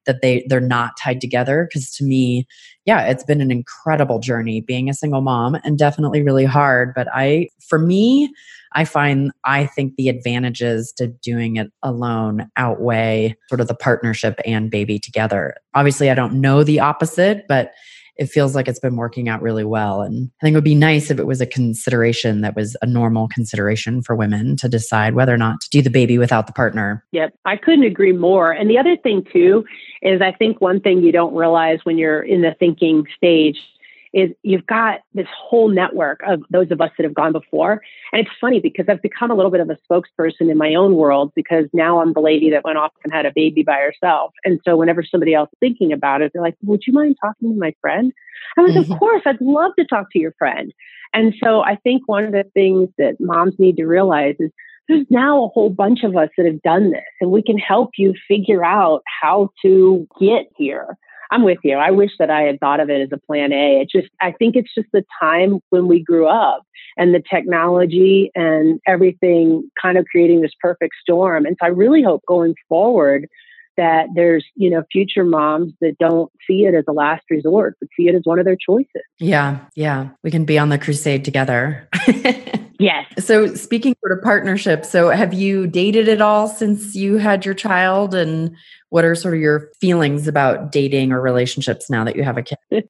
that they they're not tied together because to me yeah it's been an incredible journey being a single mom and definitely really hard but i for me i find i think the advantages to doing it alone outweigh sort of the partnership and baby together obviously i don't know the opposite but it feels like it's been working out really well. And I think it would be nice if it was a consideration that was a normal consideration for women to decide whether or not to do the baby without the partner. Yep, I couldn't agree more. And the other thing, too, is I think one thing you don't realize when you're in the thinking stage is you've got this whole network of those of us that have gone before. And it's funny because I've become a little bit of a spokesperson in my own world because now I'm the lady that went off and had a baby by herself. And so whenever somebody else is thinking about it, they're like, would you mind talking to my friend? I was, mm-hmm. of course, I'd love to talk to your friend. And so I think one of the things that moms need to realize is there's now a whole bunch of us that have done this and we can help you figure out how to get here. I'm with you. I wish that I had thought of it as a plan A. It just, I think it's just the time when we grew up and the technology and everything kind of creating this perfect storm. And so I really hope going forward that there's, you know, future moms that don't see it as a last resort, but see it as one of their choices. Yeah. Yeah. We can be on the crusade together. Yes. So speaking sort of partnership, so have you dated at all since you had your child and what are sort of your feelings about dating or relationships now that you have a kid?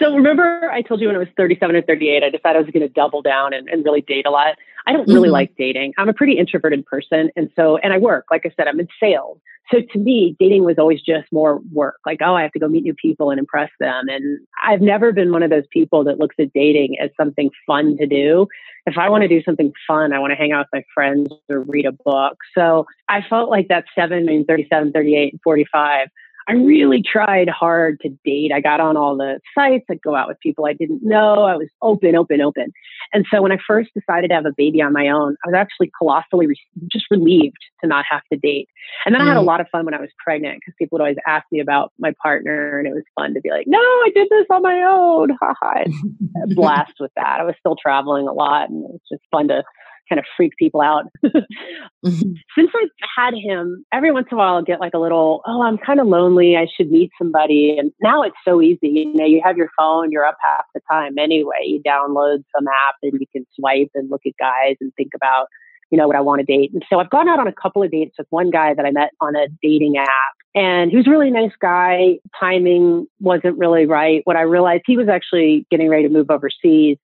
so remember I told you when I was 37 or 38, I decided I was going to double down and, and, really date a lot. I don't really mm-hmm. like dating. I'm a pretty introverted person. And so, and I work, like I said, I'm in sales. So to me, dating was always just more work. Like, oh, I have to go meet new people and impress them. And I've never been one of those people that looks at dating as something fun to do. If I want to do something fun, I want to hang out with my friends or read a book. So I felt like that seven, I mean, 37, 38, and 45 I really tried hard to date. I got on all the sites. I'd go out with people I didn't know. I was open, open, open. And so when I first decided to have a baby on my own, I was actually colossally re- just relieved to not have to date. And then mm. I had a mm. lot of fun when I was pregnant because people would always ask me about my partner, and it was fun to be like, "No, I did this on my own." Ha ha! Blast with that. I was still traveling a lot, and it was just fun to kind of freak people out. mm-hmm. Since I've had him, every once in a while I'll get like a little, oh, I'm kind of lonely. I should meet somebody. And now it's so easy. You know, you have your phone, you're up half the time anyway. You download some app and you can swipe and look at guys and think about, you know, what I want to date. And so I've gone out on a couple of dates with one guy that I met on a dating app. And he was a really nice guy. Timing wasn't really right. What I realized he was actually getting ready to move overseas.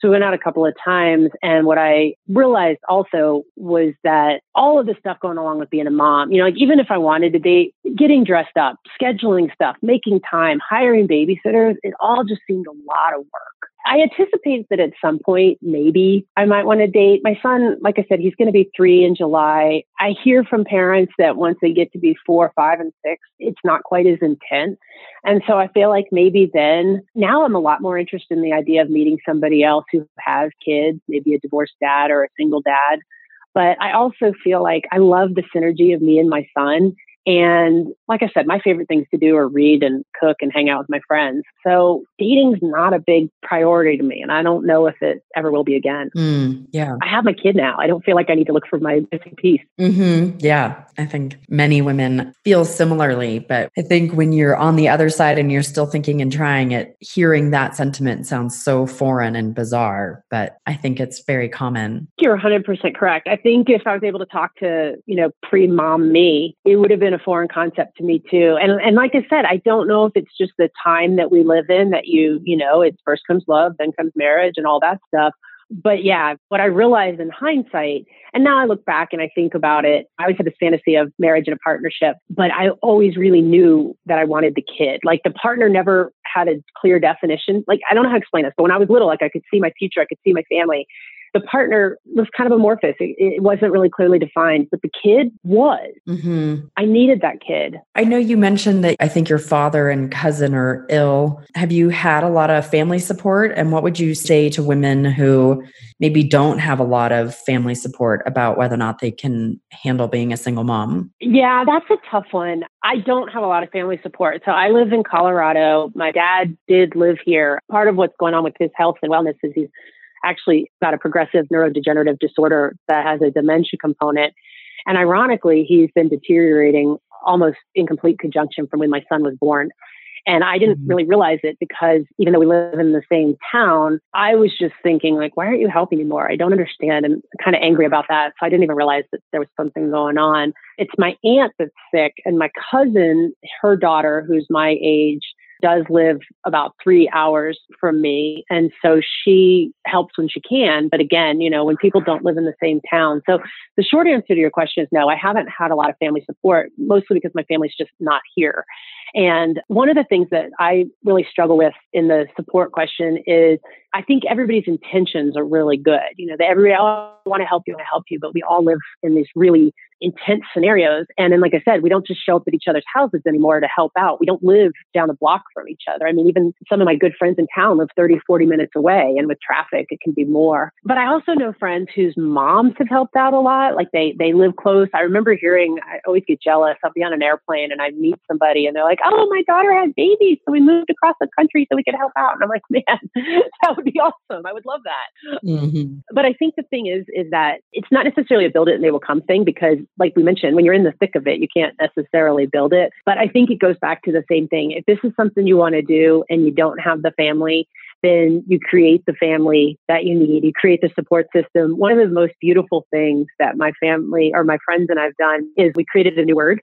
So we went out a couple of times. And what I realized also was that all of the stuff going along with being a mom, you know, like even if I wanted to date, getting dressed up, scheduling stuff, making time, hiring babysitters, it all just seemed a lot of work. I anticipate that at some point, maybe I might want to date. My son, like I said, he's going to be three in July. I hear from parents that once they get to be four, five, and six, it's not quite as intense. And so I feel like maybe then, now I'm a lot more interested in the idea of meeting somebody else who has kids, maybe a divorced dad or a single dad. But I also feel like I love the synergy of me and my son And like I said, my favorite things to do are read and cook and hang out with my friends. So dating's not a big priority to me. And I don't know if it ever will be again. Mm, yeah. I have my kid now. I don't feel like I need to look for my missing piece. Mm-hmm. Yeah. I think many women feel similarly. But I think when you're on the other side and you're still thinking and trying it, hearing that sentiment sounds so foreign and bizarre. But I think it's very common. You're 100% correct. I think if I was able to talk to, you know, pre mom me, it would have been a foreign concept to me too. And and like I said, I don't know if it's just the time that we live in that you, you know, it's first comes love, then comes marriage and all that stuff. But yeah, what I realized in hindsight, and now I look back and I think about it, I always had this fantasy of marriage and a partnership, but I always really knew that I wanted the kid. Like the partner never had a clear definition. Like I don't know how to explain this, but when I was little, like I could see my future, I could see my family the partner was kind of amorphous. It, it wasn't really clearly defined, but the kid was. Mm-hmm. I needed that kid. I know you mentioned that I think your father and cousin are ill. Have you had a lot of family support? And what would you say to women who maybe don't have a lot of family support about whether or not they can handle being a single mom? Yeah, that's a tough one. I don't have a lot of family support. So I live in Colorado. My dad did live here. Part of what's going on with his health and wellness is he's actually got a progressive neurodegenerative disorder that has a dementia component. And ironically, he's been deteriorating almost in complete conjunction from when my son was born. And I didn't mm-hmm. really realize it because even though we live in the same town, I was just thinking like, why aren't you helping me more? I don't understand and kind of angry about that. So I didn't even realize that there was something going on. It's my aunt that's sick and my cousin, her daughter, who's my age, does live about three hours from me. And so she helps when she can. But again, you know, when people don't live in the same town. So the short answer to your question is no, I haven't had a lot of family support, mostly because my family's just not here. And one of the things that I really struggle with in the support question is I think everybody's intentions are really good. You know, that everybody all want to help you, want to help you, but we all live in these really intense scenarios. And then, like I said, we don't just show up at each other's houses anymore to help out. We don't live down the block from each other. I mean, even some of my good friends in town live 30, 40 minutes away. And with traffic, it can be more. But I also know friends whose moms have helped out a lot. Like they, they live close. I remember hearing, I always get jealous. I'll be on an airplane and I meet somebody and they're like, oh, my daughter had babies. So we moved across the country so we could help out. And I'm like, man, that would be awesome. I would love that. Mm-hmm. But I think the thing is, is that it's not necessarily a build it and they will come thing because like we mentioned, when you're in the thick of it, you can't necessarily build it. But I think it goes back to the same thing. If this is something you want to do and you don't have the family, then you create the family that you need. You create the support system. One of the most beautiful things that my family or my friends and I've done is we created a new word.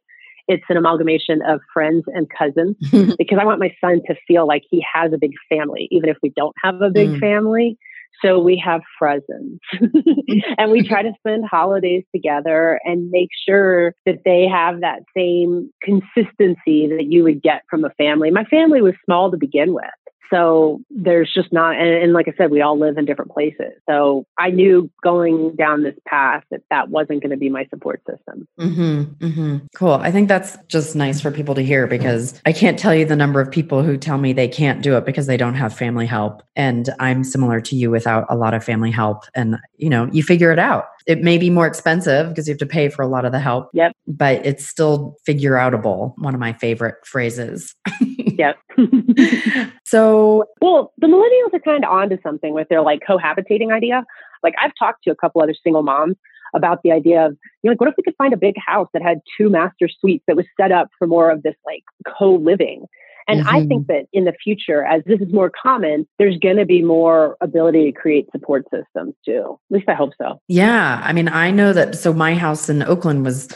It's an amalgamation of friends and cousins because I want my son to feel like he has a big family, even if we don't have a big mm. family. So we have presents and we try to spend holidays together and make sure that they have that same consistency that you would get from a family. My family was small to begin with. So there's just not, and, and, like I said, we all live in different places. So I knew going down this path that that wasn't going to be my support system. Mm-hmm, mm-hmm. Cool. I think that's just nice for people to hear because I can't tell you the number of people who tell me they can't do it because they don't have family help. And I'm similar to you without a lot of family help. And, you know, you figure it out. It may be more expensive because you have to pay for a lot of the help. Yep. But it's still figure outable. One of my favorite phrases. yep. so, well, the millennials are kind of onto something with their like cohabitating idea. Like I've talked to a couple other single moms about the idea of, you know, like what if we could find a big house that had two master suites that was set up for more of this like co-living? And mm-hmm. I think that in the future, as this is more common, there's going to be more ability to create support systems too. At least I hope so. Yeah. I mean, I know that. So my house in Oakland was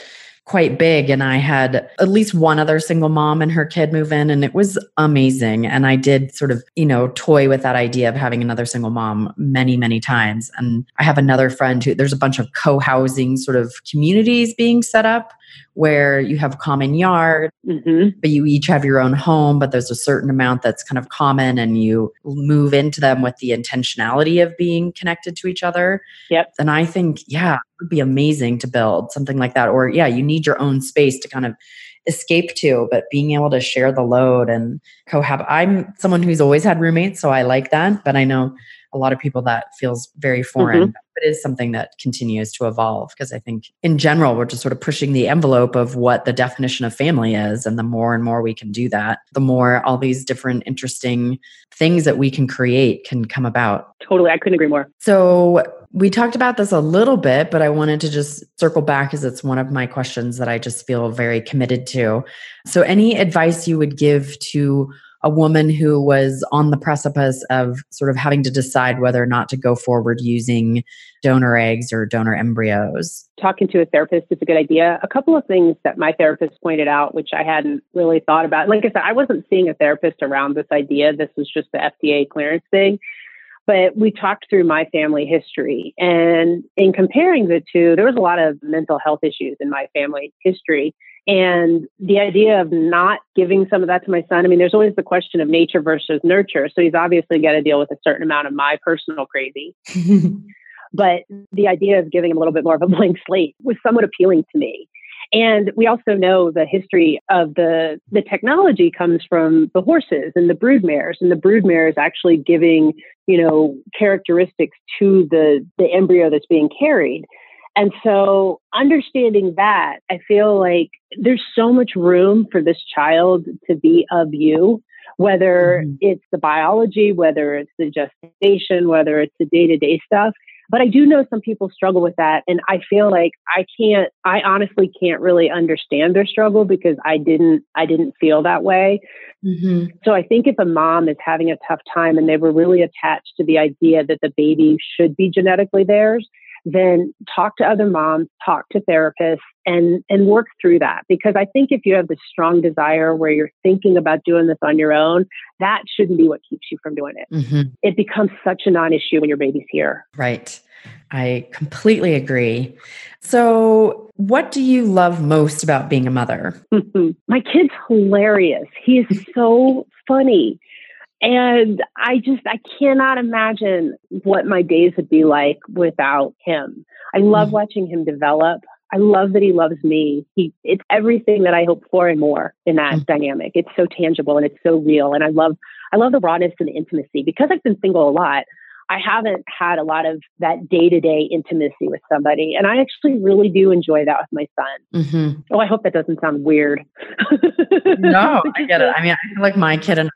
quite big and I had at least one other single mom and her kid move in and it was amazing and I did sort of, you know, toy with that idea of having another single mom many many times and I have another friend who there's a bunch of co-housing sort of communities being set up where you have common yard, mm-hmm. but you each have your own home, but there's a certain amount that's kind of common and you move into them with the intentionality of being connected to each other. Yep. And I think, yeah, it would be amazing to build something like that. Or, yeah, you need your own space to kind of escape to, but being able to share the load and cohab. I'm someone who's always had roommates, so I like that. But I know a lot of people that feels very foreign. Mm-hmm. But it is something that continues to evolve because I think in general, we're just sort of pushing the envelope of what the definition of family is. And the more and more we can do that, the more all these different interesting things that we can create can come about. Totally. I couldn't agree more. So we talked about this a little bit, but I wanted to just circle back because it's one of my questions that I just feel very committed to. So, any advice you would give to a woman who was on the precipice of sort of having to decide whether or not to go forward using donor eggs or donor embryos? Talking to a therapist is a good idea. A couple of things that my therapist pointed out, which I hadn't really thought about. Like I said, I wasn't seeing a therapist around this idea. This was just the FDA clearance thing but we talked through my family history. And in comparing the two, there was a lot of mental health issues in my family history. And the idea of not giving some of that to my son, I mean, there's always the question of nature versus nurture. So he's obviously got to deal with a certain amount of my personal crazy. but the idea of giving him a little bit more of a blank slate was somewhat appealing to me. And we also know the history of the, the technology comes from the horses and the brood mares, and the brood mare is actually giving, you know, characteristics to the, the embryo that's being carried. And so understanding that, I feel like there's so much room for this child to be of you, whether mm-hmm. it's the biology, whether it's the gestation, whether it's the day to day stuff. But I do know some people struggle with that. And I feel like I can't, I honestly can't really understand their struggle because I didn't, I didn't feel that way. Mm-hmm. So I think if a mom is having a tough time and they were really attached to the idea that the baby should be genetically theirs, then talk to other moms, talk to therapists, and and work through that. Because I think if you have this strong desire where you're thinking about doing this on your own, that shouldn't be what keeps you from doing it. Mm-hmm. It becomes such a non-issue when your baby's here. Right. I completely agree. So, what do you love most about being a mother? My kid's hilarious. He is so funny. And I just, I cannot imagine what my days would be like without him. I love mm-hmm. watching him develop. I love that he loves me. He, it's everything that I hope for and more in that mm-hmm. dynamic. It's so tangible and it's so real. And I love, I love the rawness and the intimacy because I've been single a lot. I haven't had a lot of that day to day intimacy with somebody. And I actually really do enjoy that with my son. Mm-hmm. Oh, I hope that doesn't sound weird. no, I get it. I mean, I feel like my kid and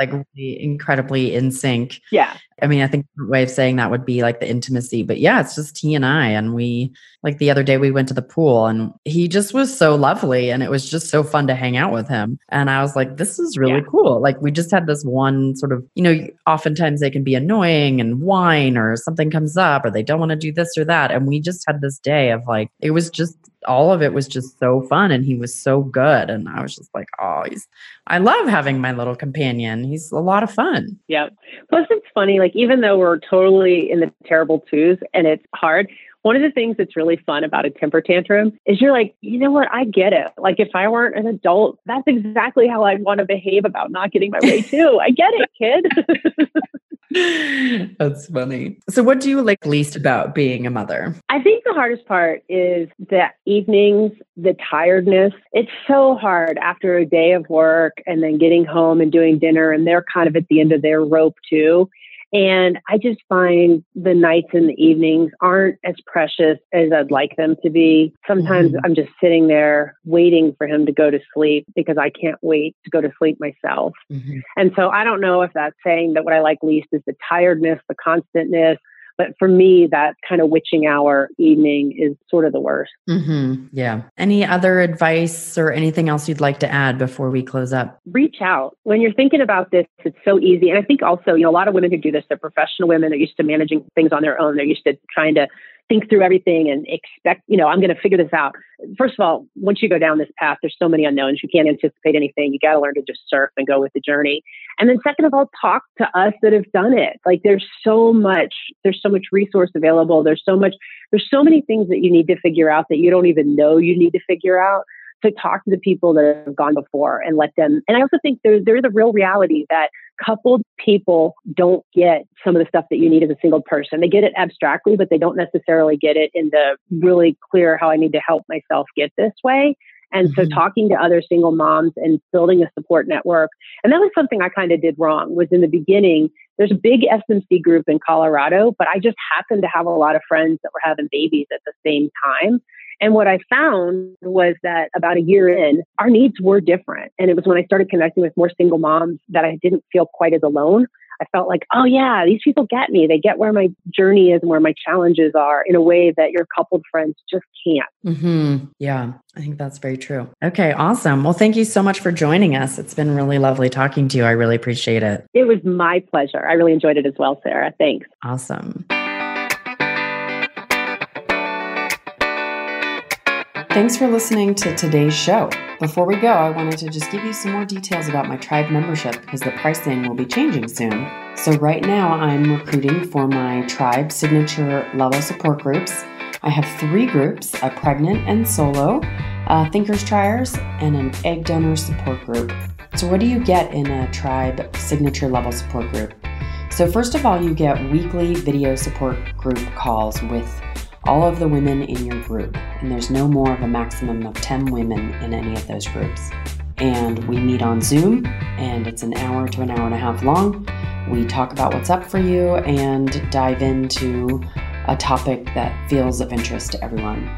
like really incredibly in sync. Yeah. I mean, I think the way of saying that would be like the intimacy, but yeah, it's just he and I. And we, like the other day, we went to the pool and he just was so lovely and it was just so fun to hang out with him. And I was like, this is really yeah. cool. Like, we just had this one sort of, you know, oftentimes they can be annoying and whine or something comes up or they don't want to do this or that. And we just had this day of like, it was just all of it was just so fun and he was so good and i was just like oh he's i love having my little companion. He's a lot of fun. Yeah plus it's funny like even though we're totally in the terrible twos and it's hard one of the things that's really fun about a temper tantrum is you're like you know what? I get it. Like if i weren't an adult that's exactly how i'd want to behave about not getting my way too. I get it kid That's funny. So, what do you like least about being a mother? I think the hardest part is the evenings, the tiredness. It's so hard after a day of work and then getting home and doing dinner, and they're kind of at the end of their rope too. And I just find the nights and the evenings aren't as precious as I'd like them to be. Sometimes mm-hmm. I'm just sitting there waiting for him to go to sleep because I can't wait to go to sleep myself. Mm-hmm. And so I don't know if that's saying that what I like least is the tiredness, the constantness, but for me, that kind of witching hour evening is sort of the worst. Mm-hmm. Yeah. Any other advice or anything else you'd like to add before we close up? Reach out. When you're thinking about this, it's so easy. And I think also, you know, a lot of women who do this, they're professional women. They're used to managing things on their own. They're used to trying to think through everything and expect, you know, I'm going to figure this out. First of all, once you go down this path, there's so many unknowns. You can't anticipate anything. You got to learn to just surf and go with the journey. And then second of all, talk to us that have done it. Like there's so much, there's so much resource available. There's so much, there's so many things that you need to figure out that you don't even know you need to figure out to talk to the people that have gone before and let them. And I also think there's there's a real reality that coupled people don't get some of the stuff that you need as a single person. They get it abstractly, but they don't necessarily get it in the really clear how I need to help myself get this way. And mm-hmm. so talking to other single moms and building a support network. And that was something I kind of did wrong was in the beginning, there's a big SMC group in Colorado, but I just happened to have a lot of friends that were having babies at the same time. And what I found was that about a year in, our needs were different. And it was when I started connecting with more single moms that I didn't feel quite as alone. I felt like, oh yeah, these people get me. They get where my journey is and where my challenges are in a way that your coupled friends just can't. Mm-hmm. Yeah, I think that's very true. Okay, awesome. Well, thank you so much for joining us. It's been really lovely talking to you. I really appreciate it. It was my pleasure. I really enjoyed it as well, Sarah. Thanks. Awesome. Thanks for listening to today's show. Before we go, I wanted to just give you some more details about my tribe membership because the pricing will be changing soon. So, right now, I'm recruiting for my tribe signature level support groups. I have three groups a pregnant and solo, a thinkers triers, and an egg donor support group. So, what do you get in a tribe signature level support group? So, first of all, you get weekly video support group calls with all of the women in your group, and there's no more of a maximum of 10 women in any of those groups. And we meet on Zoom, and it's an hour to an hour and a half long. We talk about what's up for you and dive into a topic that feels of interest to everyone.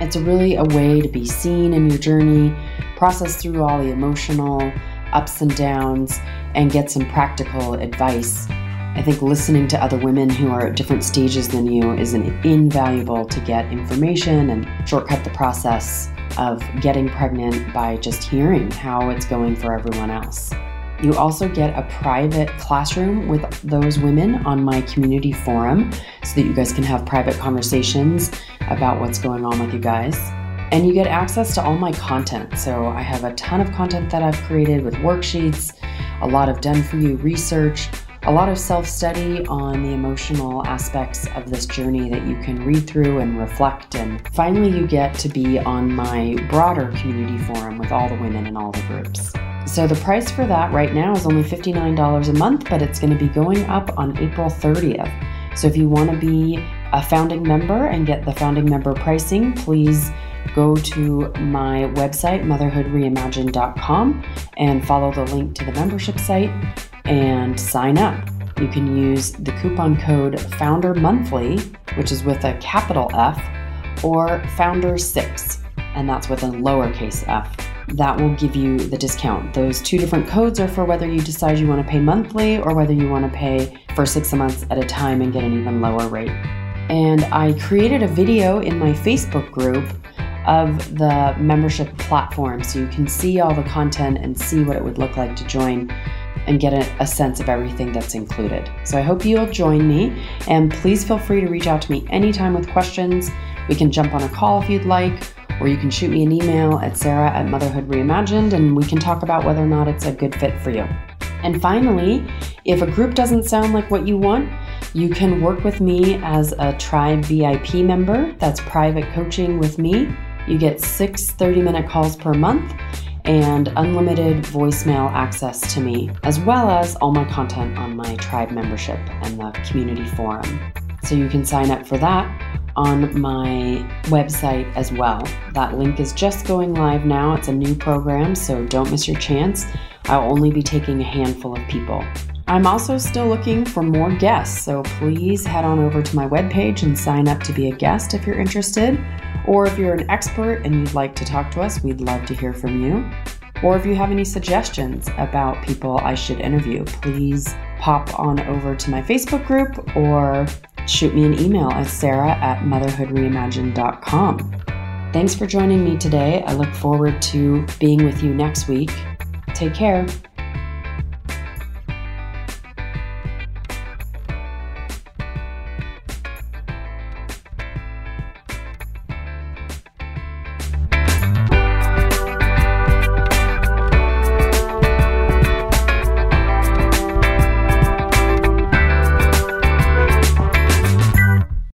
It's really a way to be seen in your journey, process through all the emotional ups and downs, and get some practical advice I think listening to other women who are at different stages than you is an invaluable to get information and shortcut the process of getting pregnant by just hearing how it's going for everyone else. You also get a private classroom with those women on my community forum so that you guys can have private conversations about what's going on with you guys. And you get access to all my content. So I have a ton of content that I've created with worksheets, a lot of done for you research, a lot of self study on the emotional aspects of this journey that you can read through and reflect. And finally, you get to be on my broader community forum with all the women in all the groups. So the price for that right now is only $59 a month, but it's going to be going up on April 30th. So if you want to be a founding member and get the founding member pricing, please go to my website, motherhoodreimagined.com, and follow the link to the membership site and sign up. You can use the coupon code Founder Monthly, which is with a capital F, or Founder6, and that's with a lowercase f. That will give you the discount. Those two different codes are for whether you decide you want to pay monthly or whether you want to pay for six months at a time and get an even lower rate. And I created a video in my Facebook group of the membership platform so you can see all the content and see what it would look like to join and get a, a, sense of everything that's included. So I hope you'll join me and please feel free to reach out to me anytime with questions. We can jump on a call if you'd like, or you can shoot me an email at sarah at motherhood reimagined and we can talk about whether or not it's a good fit for you. And finally, if a group doesn't sound like what you want, you can work with me as a Tribe VIP member. That's private coaching with me. You get six 30 minute calls per month and unlimited voicemail access to me, as well as all my content on my tribe membership and the community forum. So you can sign up for that on my website as well. That link is just going live now. It's a new program, so don't miss your chance. I'll only be taking a handful of people. I'm also still looking for more guests, so please head on over to my webpage and sign up to be a guest if you're interested. Or if you're an expert and you'd like to talk to us, we'd love to hear from you. Or if you have any suggestions about people I should interview, please pop on over to my Facebook group or shoot me an email at sarah at motherhoodreimagined.com. Thanks for joining me today. I look forward to being with you next week. Take care.